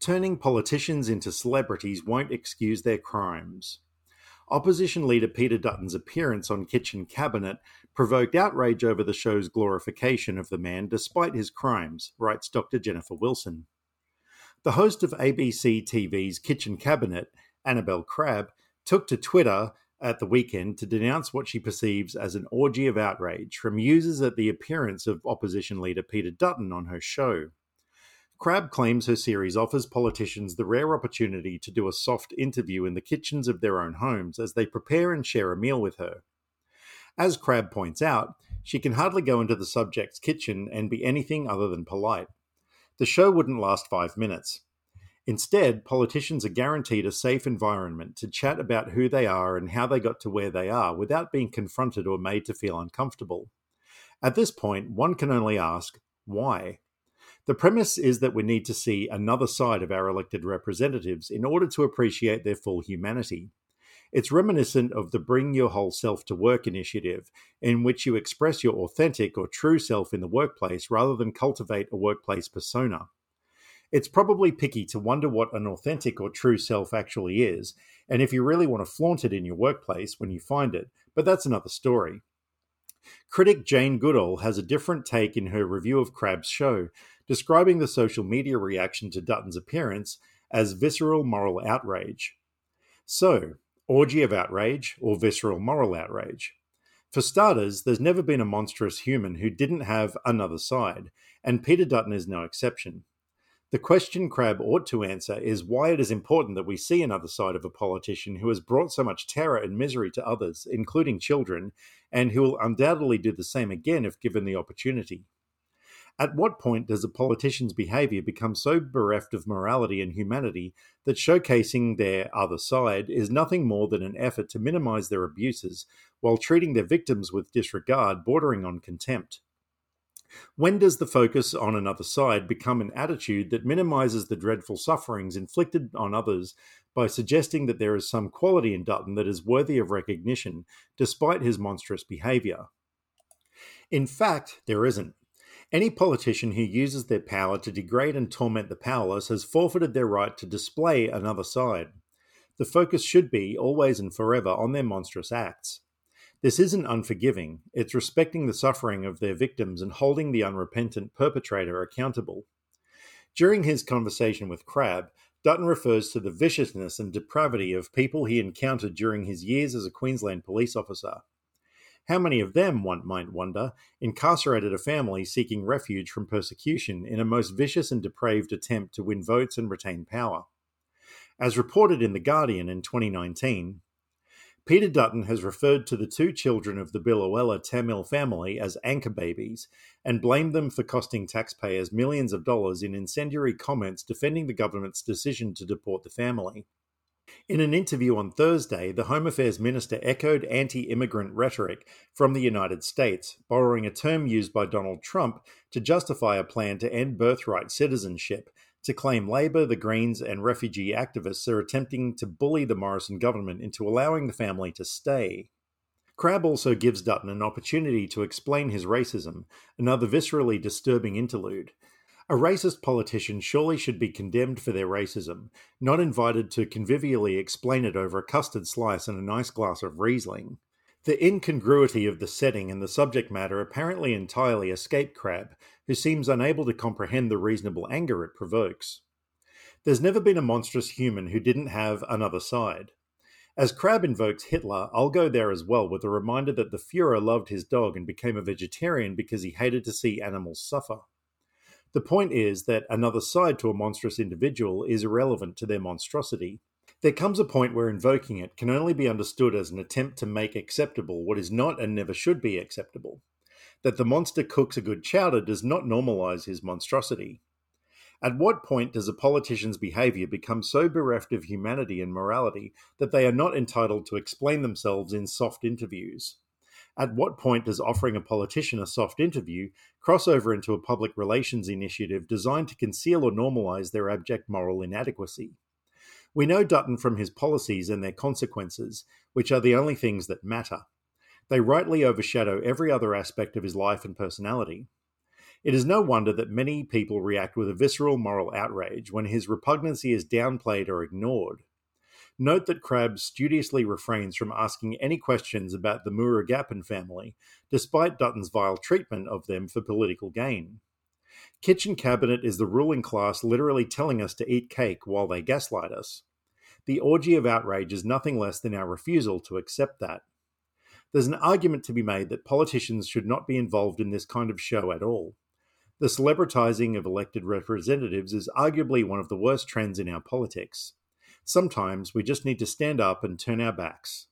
Turning politicians into celebrities won't excuse their crimes. Opposition leader Peter Dutton's appearance on Kitchen Cabinet provoked outrage over the show's glorification of the man despite his crimes, writes Dr. Jennifer Wilson. The host of ABC TV's Kitchen Cabinet, Annabelle Crabb, took to Twitter at the weekend to denounce what she perceives as an orgy of outrage from users at the appearance of opposition leader Peter Dutton on her show. Crabb claims her series offers politicians the rare opportunity to do a soft interview in the kitchens of their own homes as they prepare and share a meal with her. As Crabb points out, she can hardly go into the subject's kitchen and be anything other than polite. The show wouldn't last five minutes. Instead, politicians are guaranteed a safe environment to chat about who they are and how they got to where they are without being confronted or made to feel uncomfortable. At this point, one can only ask, why? The premise is that we need to see another side of our elected representatives in order to appreciate their full humanity. It's reminiscent of the Bring Your Whole Self to Work initiative, in which you express your authentic or true self in the workplace rather than cultivate a workplace persona. It's probably picky to wonder what an authentic or true self actually is, and if you really want to flaunt it in your workplace when you find it, but that's another story. Critic Jane Goodall has a different take in her review of Crabb's show, describing the social media reaction to Dutton's appearance as visceral moral outrage. So, orgy of outrage or visceral moral outrage? For starters, there's never been a monstrous human who didn't have another side, and Peter Dutton is no exception. The question Crabb ought to answer is why it is important that we see another side of a politician who has brought so much terror and misery to others, including children, and who will undoubtedly do the same again if given the opportunity. At what point does a politician's behavior become so bereft of morality and humanity that showcasing their other side is nothing more than an effort to minimize their abuses while treating their victims with disregard bordering on contempt? When does the focus on another side become an attitude that minimizes the dreadful sufferings inflicted on others by suggesting that there is some quality in Dutton that is worthy of recognition despite his monstrous behavior? In fact, there isn't. Any politician who uses their power to degrade and torment the powerless has forfeited their right to display another side. The focus should be, always and forever, on their monstrous acts. This isn't unforgiving, it's respecting the suffering of their victims and holding the unrepentant perpetrator accountable. During his conversation with Crabb, Dutton refers to the viciousness and depravity of people he encountered during his years as a Queensland police officer. How many of them, one might wonder, incarcerated a family seeking refuge from persecution in a most vicious and depraved attempt to win votes and retain power? As reported in The Guardian in 2019, Peter Dutton has referred to the two children of the Biloela Tamil family as anchor babies and blamed them for costing taxpayers millions of dollars in incendiary comments defending the government's decision to deport the family. In an interview on Thursday, the Home Affairs Minister echoed anti immigrant rhetoric from the United States, borrowing a term used by Donald Trump to justify a plan to end birthright citizenship, to claim Labor, the Greens, and refugee activists are attempting to bully the Morrison government into allowing the family to stay. Crabb also gives Dutton an opportunity to explain his racism, another viscerally disturbing interlude. A racist politician surely should be condemned for their racism, not invited to convivially explain it over a custard slice and a nice glass of Riesling. The incongruity of the setting and the subject matter apparently entirely escape Crabb, who seems unable to comprehend the reasonable anger it provokes. There's never been a monstrous human who didn't have another side. As Crabb invokes Hitler, I'll go there as well with a reminder that the Fuhrer loved his dog and became a vegetarian because he hated to see animals suffer. The point is that another side to a monstrous individual is irrelevant to their monstrosity. There comes a point where invoking it can only be understood as an attempt to make acceptable what is not and never should be acceptable. That the monster cooks a good chowder does not normalize his monstrosity. At what point does a politician's behavior become so bereft of humanity and morality that they are not entitled to explain themselves in soft interviews? At what point does offering a politician a soft interview cross over into a public relations initiative designed to conceal or normalize their abject moral inadequacy? We know Dutton from his policies and their consequences, which are the only things that matter. They rightly overshadow every other aspect of his life and personality. It is no wonder that many people react with a visceral moral outrage when his repugnancy is downplayed or ignored. Note that Crabb studiously refrains from asking any questions about the Murugappan family, despite Dutton's vile treatment of them for political gain. Kitchen Cabinet is the ruling class literally telling us to eat cake while they gaslight us. The orgy of outrage is nothing less than our refusal to accept that. There's an argument to be made that politicians should not be involved in this kind of show at all. The celebritizing of elected representatives is arguably one of the worst trends in our politics. Sometimes we just need to stand up and turn our backs.